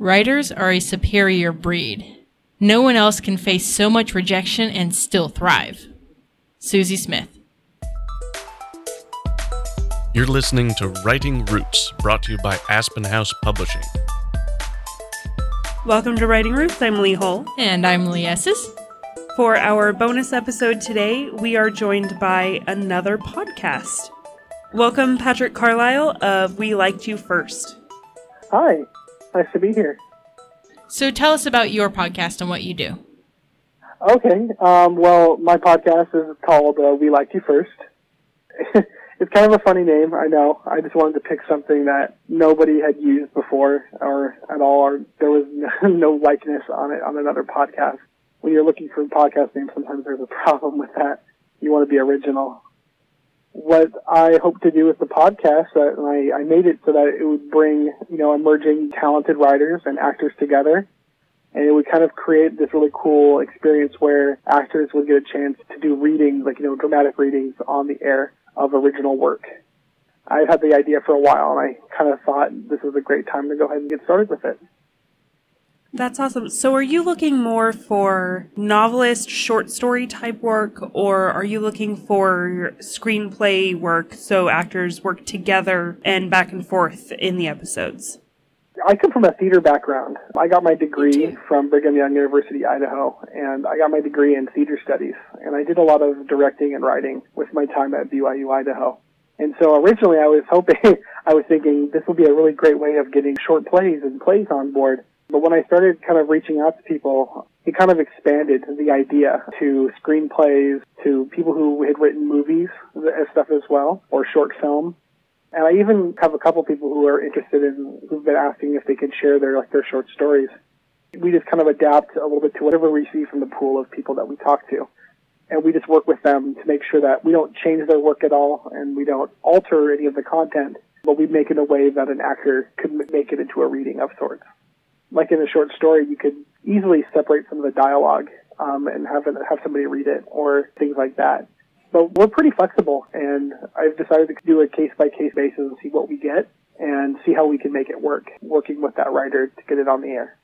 Writers are a superior breed. No one else can face so much rejection and still thrive. Susie Smith. You're listening to Writing Roots, brought to you by Aspen House Publishing. Welcome to Writing Roots. I'm Lee Hull. And I'm Lee Esses. For our bonus episode today, we are joined by another podcast. Welcome, Patrick Carlile of We Liked You First. Hi, nice to be here. So tell us about your podcast and what you do. Okay, um, well, my podcast is called uh, We Liked You First. it's kind of a funny name, I know. I just wanted to pick something that nobody had used before or at all, or there was no likeness on it on another podcast. When you're looking for a podcast names, sometimes there's a problem with that. You want to be original what I hope to do with the podcast, uh, I, I made it so that it would bring, you know, emerging talented writers and actors together. And it would kind of create this really cool experience where actors would get a chance to do readings, like, you know, dramatic readings on the air of original work. I've had the idea for a while and I kind of thought this was a great time to go ahead and get started with it. That's awesome. So, are you looking more for novelist, short story type work, or are you looking for screenplay work so actors work together and back and forth in the episodes? I come from a theater background. I got my degree from Brigham Young University, Idaho, and I got my degree in theater studies. And I did a lot of directing and writing with my time at BYU, Idaho. And so originally I was hoping, I was thinking this will be a really great way of getting short plays and plays on board but when I started kind of reaching out to people, it kind of expanded the idea to screenplays, to people who had written movies and stuff as well, or short film. And I even have a couple people who are interested in, who've been asking if they could share their, like, their short stories. We just kind of adapt a little bit to whatever we see from the pool of people that we talk to. And we just work with them to make sure that we don't change their work at all and we don't alter any of the content, but we make it a way that an actor could make it into a reading of sorts like in a short story, you could easily separate some of the dialogue um, and have have somebody read it or things like that. But we're pretty flexible, and I've decided to do a case by case basis and see what we get and see how we can make it work, working with that writer to get it on the air.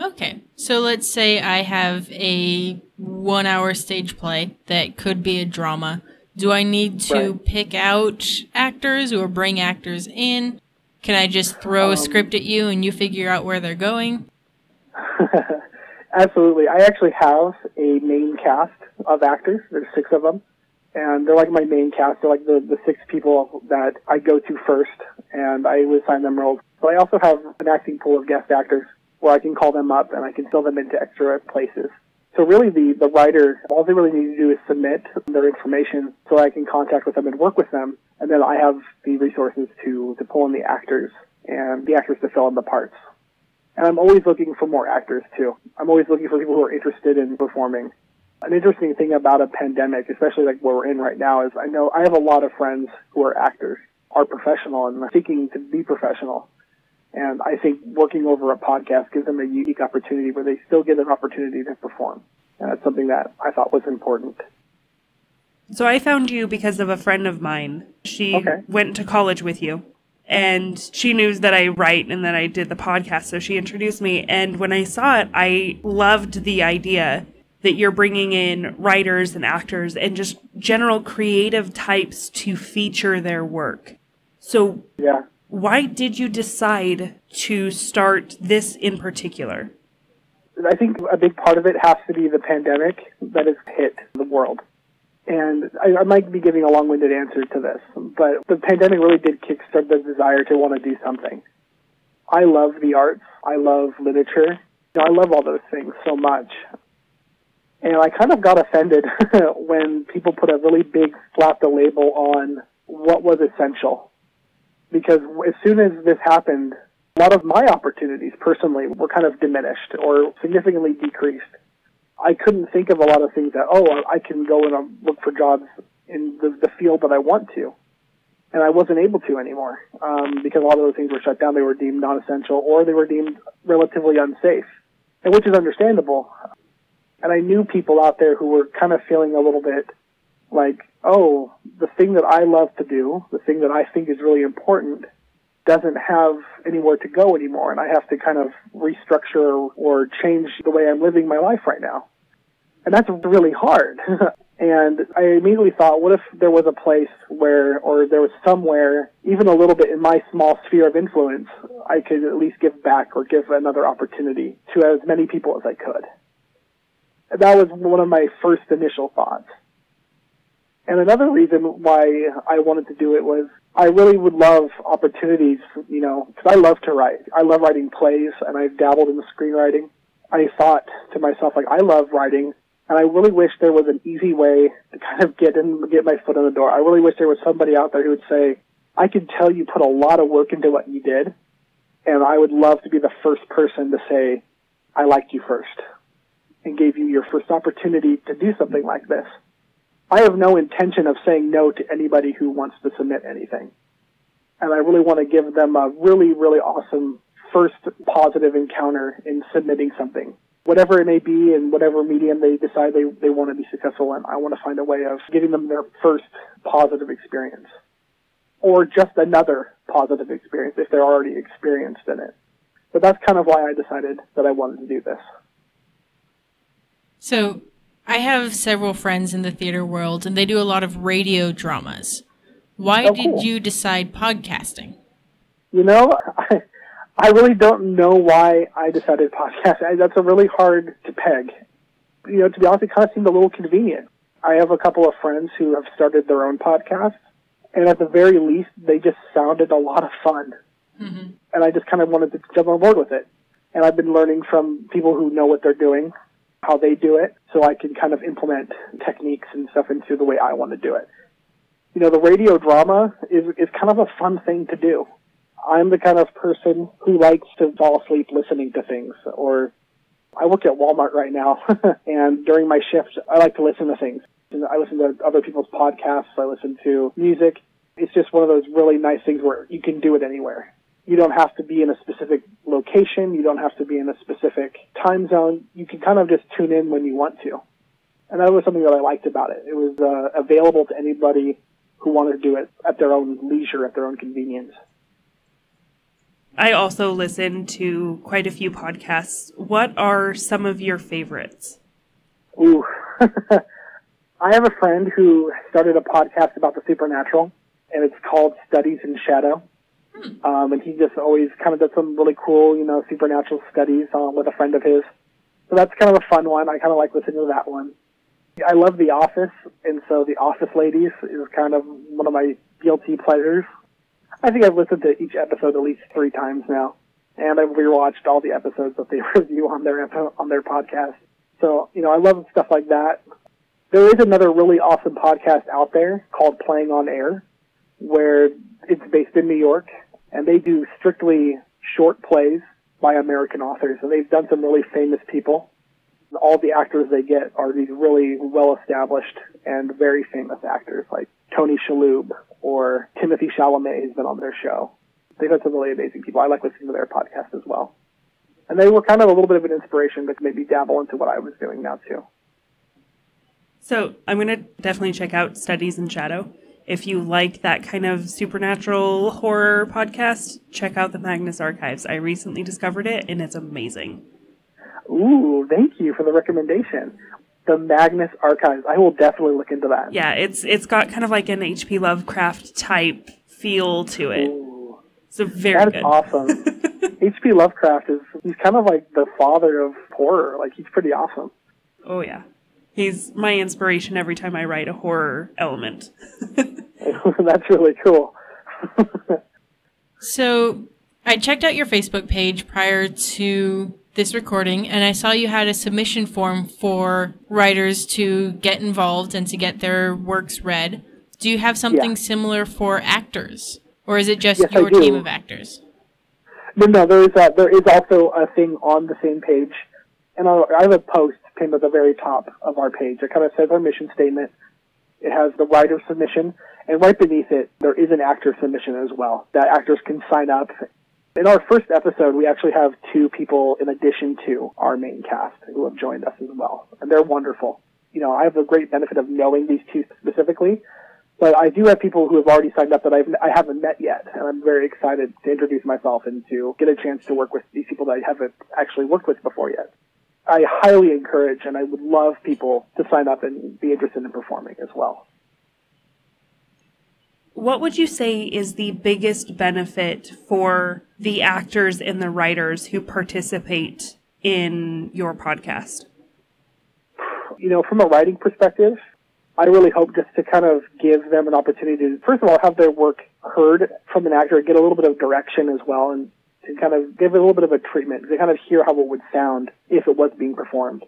Okay, so let's say I have a one hour stage play that could be a drama. Do I need to right. pick out actors or bring actors in? Can I just throw a um, script at you and you figure out where they're going? Absolutely. I actually have a main cast of actors. There's six of them. And they're like my main cast. They're like the, the six people that I go to first, and I would assign them roles. But I also have an acting pool of guest actors where I can call them up and I can fill them into extra places. So really the, the writer, all they really need to do is submit their information so I can contact with them and work with them. And then I have the resources to, to pull in the actors and the actors to fill in the parts. And I'm always looking for more actors too. I'm always looking for people who are interested in performing. An interesting thing about a pandemic, especially like where we're in right now, is I know I have a lot of friends who are actors, are professional and are seeking to be professional. And I think working over a podcast gives them a unique opportunity where they still get an opportunity to perform. And that's something that I thought was important. So I found you because of a friend of mine. She okay. went to college with you and she knew that I write and that I did the podcast. So she introduced me. And when I saw it, I loved the idea that you're bringing in writers and actors and just general creative types to feature their work. So yeah why did you decide to start this in particular? I think a big part of it has to be the pandemic that has hit the world. And I, I might be giving a long winded answer to this, but the pandemic really did kickstart the desire to want to do something. I love the arts, I love literature, you know, I love all those things so much. And I kind of got offended when people put a really big, slapped a label on what was essential because as soon as this happened, a lot of my opportunities personally were kind of diminished or significantly decreased. I couldn't think of a lot of things that, oh, I can go and um, look for jobs in the, the field that I want to. And I wasn't able to anymore um, because a lot of those things were shut down. They were deemed non-essential or they were deemed relatively unsafe, and which is understandable. And I knew people out there who were kind of feeling a little bit like, oh, the thing that I love to do, the thing that I think is really important, doesn't have anywhere to go anymore and I have to kind of restructure or change the way I'm living my life right now. And that's really hard. and I immediately thought, what if there was a place where, or there was somewhere, even a little bit in my small sphere of influence, I could at least give back or give another opportunity to as many people as I could. That was one of my first initial thoughts. And another reason why I wanted to do it was I really would love opportunities, you know, because I love to write. I love writing plays, and I've dabbled in the screenwriting. I thought to myself, like, I love writing, and I really wish there was an easy way to kind of get in, get my foot in the door. I really wish there was somebody out there who would say, I can tell you put a lot of work into what you did, and I would love to be the first person to say, I liked you first, and gave you your first opportunity to do something like this. I have no intention of saying no to anybody who wants to submit anything. And I really want to give them a really, really awesome first positive encounter in submitting something. Whatever it may be in whatever medium they decide they, they want to be successful in, I want to find a way of giving them their first positive experience. Or just another positive experience if they're already experienced in it. But that's kind of why I decided that I wanted to do this. So I have several friends in the theater world, and they do a lot of radio dramas. Why oh, cool. did you decide podcasting? You know, I, I really don't know why I decided podcasting. That's a really hard to peg. You know, to be honest, it kind of seemed a little convenient. I have a couple of friends who have started their own podcasts, and at the very least, they just sounded a lot of fun. Mm-hmm. And I just kind of wanted to jump on board with it. And I've been learning from people who know what they're doing how they do it so I can kind of implement techniques and stuff into the way I want to do it. You know, the radio drama is, is kind of a fun thing to do. I'm the kind of person who likes to fall asleep listening to things or I work at Walmart right now and during my shift I like to listen to things. I listen to other people's podcasts, I listen to music. It's just one of those really nice things where you can do it anywhere. You don't have to be in a specific location. You don't have to be in a specific time zone. You can kind of just tune in when you want to. And that was something that I liked about it. It was uh, available to anybody who wanted to do it at their own leisure, at their own convenience. I also listen to quite a few podcasts. What are some of your favorites? Ooh. I have a friend who started a podcast about the supernatural, and it's called Studies in Shadow. Um, and he just always kind of does some really cool, you know, supernatural studies um, with a friend of his. So that's kind of a fun one. I kind of like listening to that one. I love The Office, and so The Office Ladies is kind of one of my guilty pleasures. I think I've listened to each episode at least three times now, and I've rewatched all the episodes that they review on their on their podcast. So you know, I love stuff like that. There is another really awesome podcast out there called Playing on Air, where it's based in New York, and they do strictly short plays by American authors, and they've done some really famous people. All the actors they get are these really well established and very famous actors, like Tony Shalhoub or Timothy Chalamet has been on their show. They've had some really amazing people. I like listening to their podcast as well. And they were kind of a little bit of an inspiration to maybe dabble into what I was doing now too. So I'm going to definitely check out Studies in Shadow. If you like that kind of supernatural horror podcast, check out the Magnus Archives. I recently discovered it and it's amazing. Ooh, thank you for the recommendation. The Magnus Archives. I will definitely look into that. Yeah, it's it's got kind of like an H.P. Lovecraft type feel to it. Ooh, a very That is good. awesome. H.P. Lovecraft is he's kind of like the father of horror. Like he's pretty awesome. Oh yeah. He's my inspiration every time I write a horror element. That's really cool. so, I checked out your Facebook page prior to this recording and I saw you had a submission form for writers to get involved and to get their works read. Do you have something yeah. similar for actors? Or is it just yes, your team of actors? No, no, there is, a, there is also a thing on the same page. And I have a post pinned at the very top of our page. It kind of says our mission statement. It has the writer submission, and right beneath it, there is an actor submission as well that actors can sign up. In our first episode, we actually have two people in addition to our main cast who have joined us as well, and they're wonderful. You know, I have the great benefit of knowing these two specifically, But I do have people who have already signed up that I've, I haven't met yet, and I'm very excited to introduce myself and to get a chance to work with these people that I haven't actually worked with before yet. I highly encourage and I would love people to sign up and be interested in performing as well. What would you say is the biggest benefit for the actors and the writers who participate in your podcast? You know, from a writing perspective, I really hope just to kind of give them an opportunity to, first of all, have their work heard from an actor, get a little bit of direction as well, and to kind of give it a little bit of a treatment, to kind of hear how it would sound if it was being performed.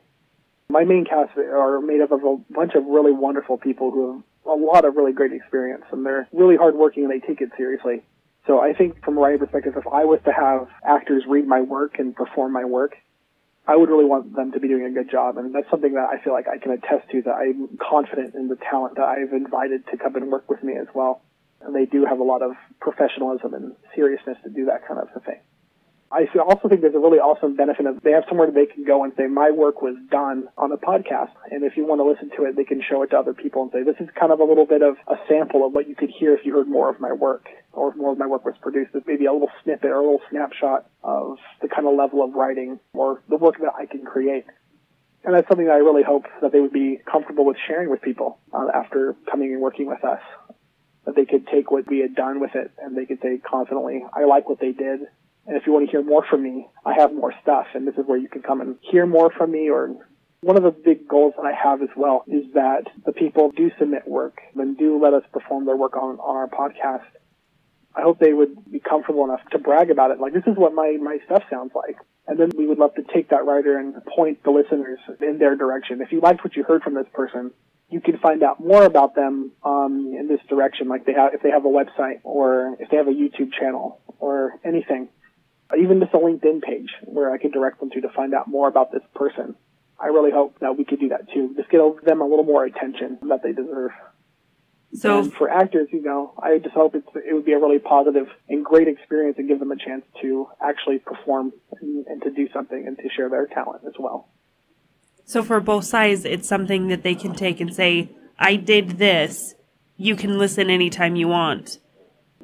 My main cast are made up of a bunch of really wonderful people who have a lot of really great experience, and they're really hardworking and they take it seriously. So I think from a writing perspective, if I was to have actors read my work and perform my work, I would really want them to be doing a good job. And that's something that I feel like I can attest to that I'm confident in the talent that I've invited to come and work with me as well. And they do have a lot of professionalism and seriousness to do that kind of thing. I also think there's a really awesome benefit of they have somewhere they can go and say, my work was done on a podcast. And if you want to listen to it, they can show it to other people and say, this is kind of a little bit of a sample of what you could hear if you heard more of my work or if more of my work was produced. Maybe a little snippet or a little snapshot of the kind of level of writing or the work that I can create. And that's something that I really hope that they would be comfortable with sharing with people uh, after coming and working with us. That they could take what we had done with it and they could say confidently, I like what they did and if you want to hear more from me, I have more stuff, and this is where you can come and hear more from me. Or one of the big goals that I have as well is that the people do submit work and do let us perform their work on, on our podcast. I hope they would be comfortable enough to brag about it. Like, this is what my, my stuff sounds like. And then we would love to take that writer and point the listeners in their direction. If you liked what you heard from this person, you can find out more about them um, in this direction, like they have if they have a website or if they have a YouTube channel or anything even just a LinkedIn page where I can direct them to to find out more about this person. I really hope that we could do that too. Just get them a little more attention that they deserve. So and for actors, you know, I just hope it's, it would be a really positive and great experience and give them a chance to actually perform and, and to do something and to share their talent as well. So for both sides, it's something that they can take and say, I did this. You can listen anytime you want.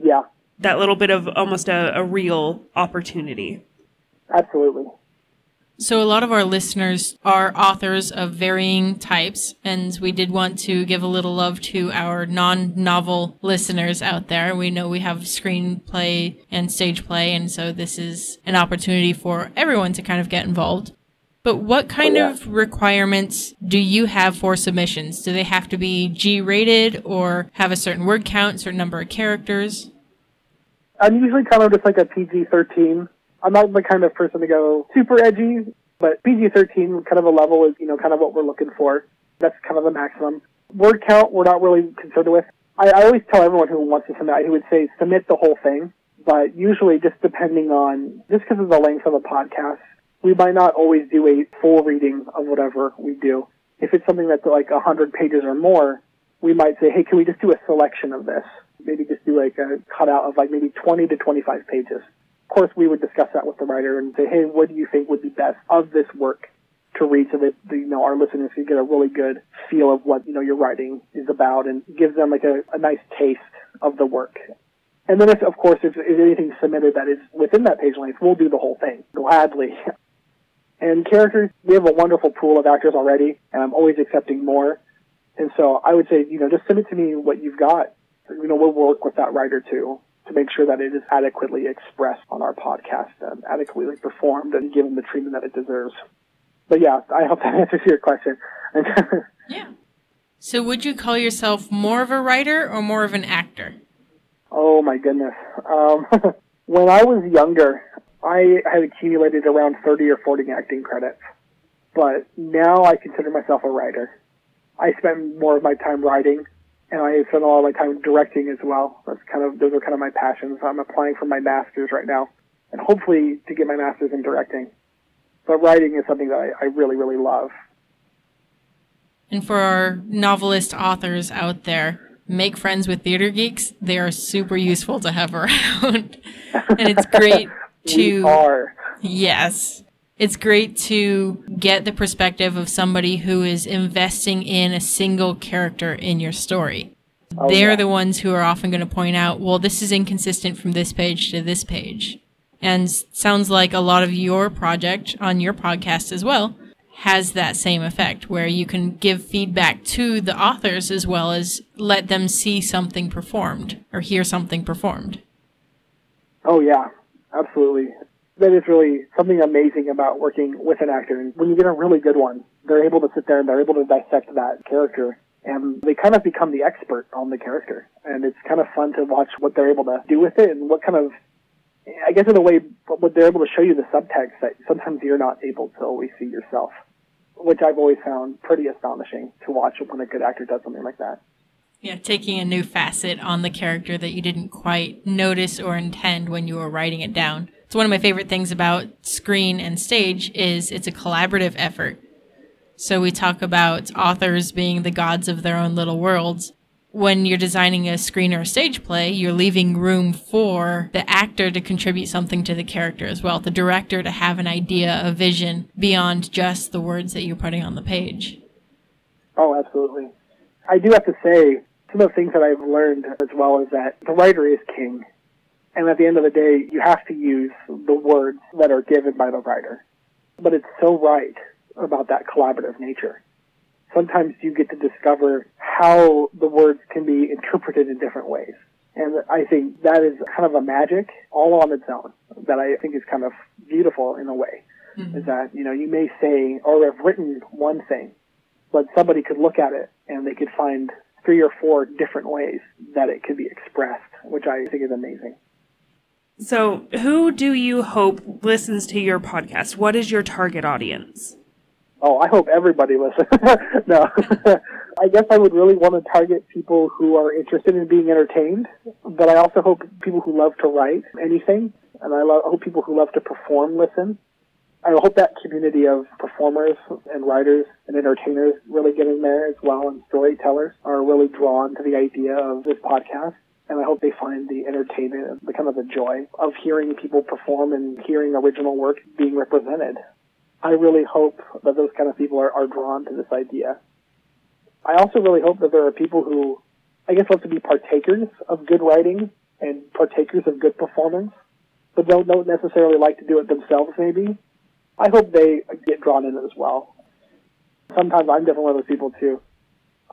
Yeah, that little bit of almost a, a real opportunity. Absolutely. So, a lot of our listeners are authors of varying types, and we did want to give a little love to our non novel listeners out there. We know we have screenplay and stage play, and so this is an opportunity for everyone to kind of get involved. But what oh, kind oh, yeah. of requirements do you have for submissions? Do they have to be G rated or have a certain word count, certain number of characters? I'm usually kind of just like a PG-13. I'm not the kind of person to go super edgy, but PG-13 kind of a level is, you know, kind of what we're looking for. That's kind of the maximum. Word count, we're not really concerned with. I, I always tell everyone who wants to submit, who would say submit the whole thing, but usually just depending on, just because of the length of a podcast, we might not always do a full reading of whatever we do. If it's something that's like 100 pages or more, we might say, hey, can we just do a selection of this? maybe just do like a cutout of like maybe 20 to 25 pages. Of course, we would discuss that with the writer and say, hey, what do you think would be best of this work to read so that you know our listeners can get a really good feel of what you know your writing is about and give them like a, a nice taste of the work. And then, if of course, if, if anything submitted that is within that page length, we'll do the whole thing gladly. And characters, we have a wonderful pool of actors already, and I'm always accepting more. And so I would say, you know, just send it to me what you've got you know, we'll work with that writer too to make sure that it is adequately expressed on our podcast and adequately performed and given the treatment that it deserves. But yeah, I hope that answers your question. yeah. So would you call yourself more of a writer or more of an actor? Oh my goodness. Um, when I was younger, I had accumulated around 30 or 40 acting credits. But now I consider myself a writer. I spend more of my time writing and I spend a lot of my time directing as well. That's kind of those are kind of my passions. I'm applying for my masters right now, and hopefully to get my masters in directing. But writing is something that I, I really really love. And for our novelist authors out there, make friends with theater geeks. They are super useful to have around, and it's great to. we are. Yes, it's great to get the perspective of somebody who is investing in a single character in your story. Oh, They're yeah. the ones who are often going to point out, well, this is inconsistent from this page to this page. And sounds like a lot of your project on your podcast as well has that same effect where you can give feedback to the authors as well as let them see something performed or hear something performed. Oh yeah, absolutely. That is really something amazing about working with an actor. And when you get a really good one, they're able to sit there and they're able to dissect that character and they kind of become the expert on the character. And it's kind of fun to watch what they're able to do with it and what kind of I guess in a way, what they're able to show you the subtext that sometimes you're not able to always see yourself which I've always found pretty astonishing to watch when a good actor does something like that. Yeah, taking a new facet on the character that you didn't quite notice or intend when you were writing it down. It's one of my favorite things about screen and stage is it's a collaborative effort. So we talk about authors being the gods of their own little worlds when you're designing a screen or a stage play, you're leaving room for the actor to contribute something to the character as well, the director to have an idea, a vision beyond just the words that you're putting on the page. Oh, absolutely. I do have to say, some of the things that I've learned as well is that the writer is king. And at the end of the day, you have to use the words that are given by the writer. But it's so right about that collaborative nature sometimes you get to discover how the words can be interpreted in different ways. And I think that is kind of a magic all on its own that I think is kind of beautiful in a way. Mm-hmm. Is that, you know, you may say or have written one thing, but somebody could look at it and they could find three or four different ways that it could be expressed, which I think is amazing. So, who do you hope listens to your podcast? What is your target audience? Oh, I hope everybody listens. no, I guess I would really want to target people who are interested in being entertained, but I also hope people who love to write anything, and I hope people who love to perform listen. I hope that community of performers and writers and entertainers really get in there as well, and storytellers are really drawn to the idea of this podcast. And I hope they find the entertainment and the kind of the joy of hearing people perform and hearing original work being represented. I really hope that those kind of people are, are drawn to this idea. I also really hope that there are people who, I guess, love to be partakers of good writing and partakers of good performance, but don't, don't necessarily like to do it themselves, maybe. I hope they get drawn in as well. Sometimes I'm definitely one of those people, too.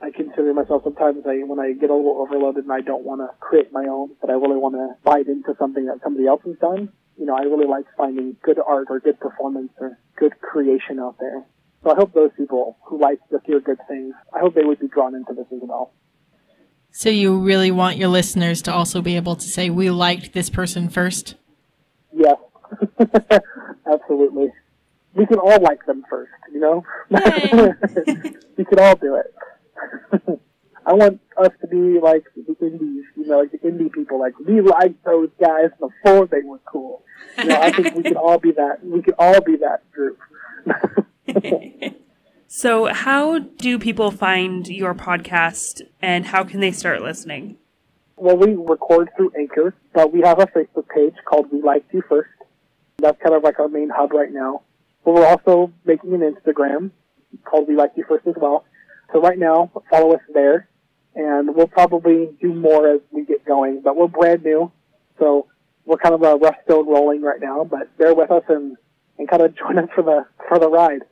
I consider myself sometimes I, when I get a little overloaded and I don't want to create my own, but I really want to bite into something that somebody else has done you know, I really like finding good art or good performance or good creation out there. So I hope those people who like to hear good things, I hope they would be drawn into this as well. So you really want your listeners to also be able to say, we liked this person first? Yes, absolutely. We can all like them first, you know? we can all do it. I want us to be like the indies, you know, like the indie people. Like we liked those guys before they were cool. You know, I think we could all be that. We could all be that group. so, how do people find your podcast, and how can they start listening? Well, we record through Anchor, but we have a Facebook page called We Liked You First. That's kind of like our main hub right now. But we're also making an Instagram called We Like You First as well. So right now, follow us there and we'll probably do more as we get going. But we're brand new, so we're kind of a rough stone rolling right now. But bear with us and and kind of join us for the for the ride.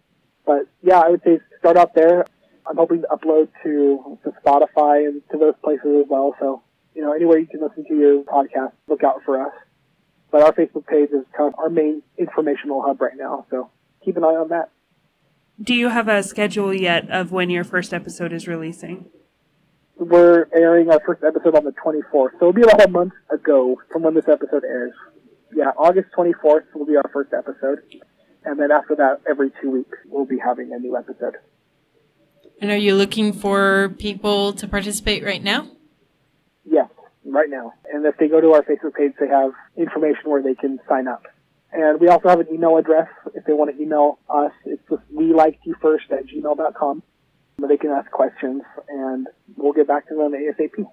But yeah, I would say start out there. I'm hoping to upload to to Spotify and to those places as well. So you know, anywhere you can listen to your podcast, look out for us. But our Facebook page is kind of our main informational hub right now. So keep an eye on that. Do you have a schedule yet of when your first episode is releasing? we're airing our first episode on the 24th. So it'll be about a month ago from when this episode airs. Yeah, August 24th will be our first episode. And then after that, every two weeks, we'll be having a new episode. And are you looking for people to participate right now? Yes, right now. And if they go to our Facebook page, they have information where they can sign up. And we also have an email address if they want to email us. It's just we liked you first at gmail.com they can ask questions and we'll get back to them ASAP.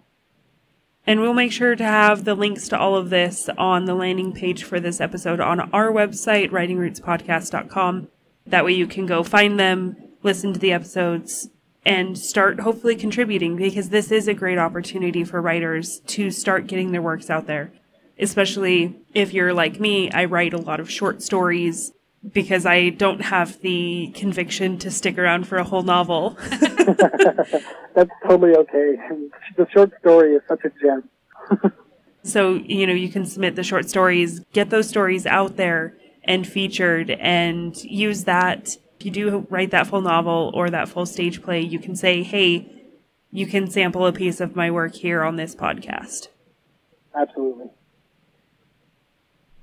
And we'll make sure to have the links to all of this on the landing page for this episode on our website, writingrootspodcast.com. That way you can go find them, listen to the episodes, and start hopefully contributing because this is a great opportunity for writers to start getting their works out there. Especially if you're like me, I write a lot of short stories because I don't have the conviction to stick around for a whole novel. That's totally okay. The short story is such a gem. so, you know, you can submit the short stories, get those stories out there and featured and use that If you do write that full novel or that full stage play, you can say, hey, you can sample a piece of my work here on this podcast. Absolutely.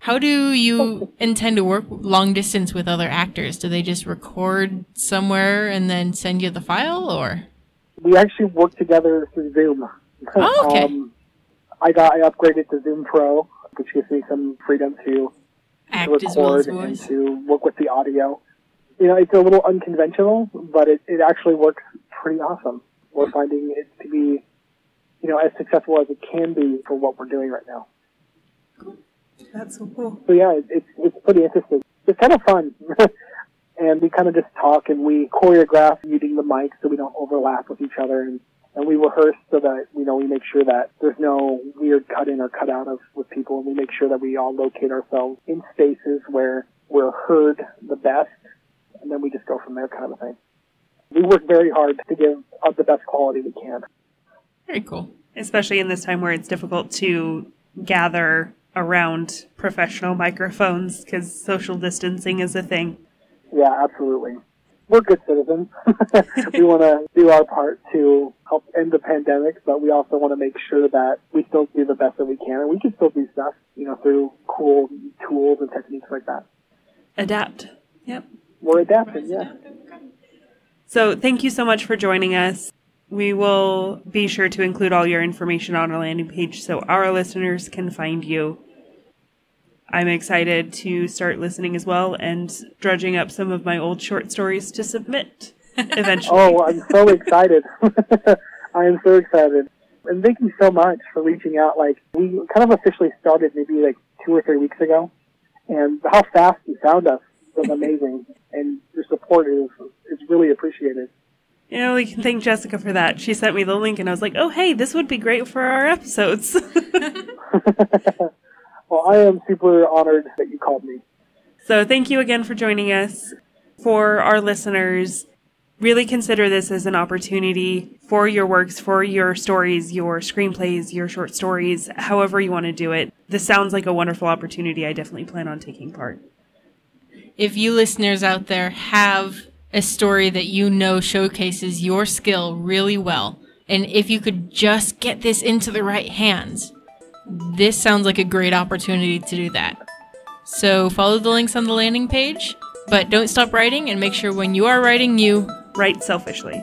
How do you intend to work long distance with other actors? Do they just record somewhere and then send you the file or? We actually work together through Zoom. Oh, okay. um, I got I upgraded to Zoom Pro, which gives me some freedom to, Act to record well and to work with the audio you know, it's a little unconventional, but it, it actually works pretty awesome. We're finding it to be, you know, as successful as it can be for what we're doing right now. That's so cool. So yeah, it's it's pretty interesting. It's kind of fun, and we kind of just talk and we choreograph using the mic so we don't overlap with each other, and and we rehearse so that you know we make sure that there's no weird cut in or cut out of with people, and we make sure that we all locate ourselves in spaces where we're heard the best and then we just go from there kind of a thing. We work very hard to give us the best quality we can. Very cool. Especially in this time where it's difficult to gather around professional microphones because social distancing is a thing. Yeah, absolutely. We're good citizens. we want to do our part to help end the pandemic, but we also want to make sure that we still do the best that we can, and we can still do stuff, you know, through cool tools and techniques like that. Adapt. Yep we're adapting, yeah. So thank you so much for joining us. We will be sure to include all your information on our landing page so our listeners can find you. I'm excited to start listening as well and drudging up some of my old short stories to submit eventually. oh, I'm so excited. I am so excited. And thank you so much for reaching out. Like, we kind of officially started maybe like two or three weeks ago. And how fast you found us was amazing and your support is is really appreciated. You know, we can thank Jessica for that. She sent me the link, and I was like, "Oh, hey, this would be great for our episodes." well, I am super honored that you called me. So, thank you again for joining us. For our listeners, really consider this as an opportunity for your works, for your stories, your screenplays, your short stories, however you want to do it. This sounds like a wonderful opportunity. I definitely plan on taking part if you listeners out there have a story that you know showcases your skill really well, and if you could just get this into the right hands, this sounds like a great opportunity to do that. So follow the links on the landing page, but don't stop writing and make sure when you are writing, you write selfishly.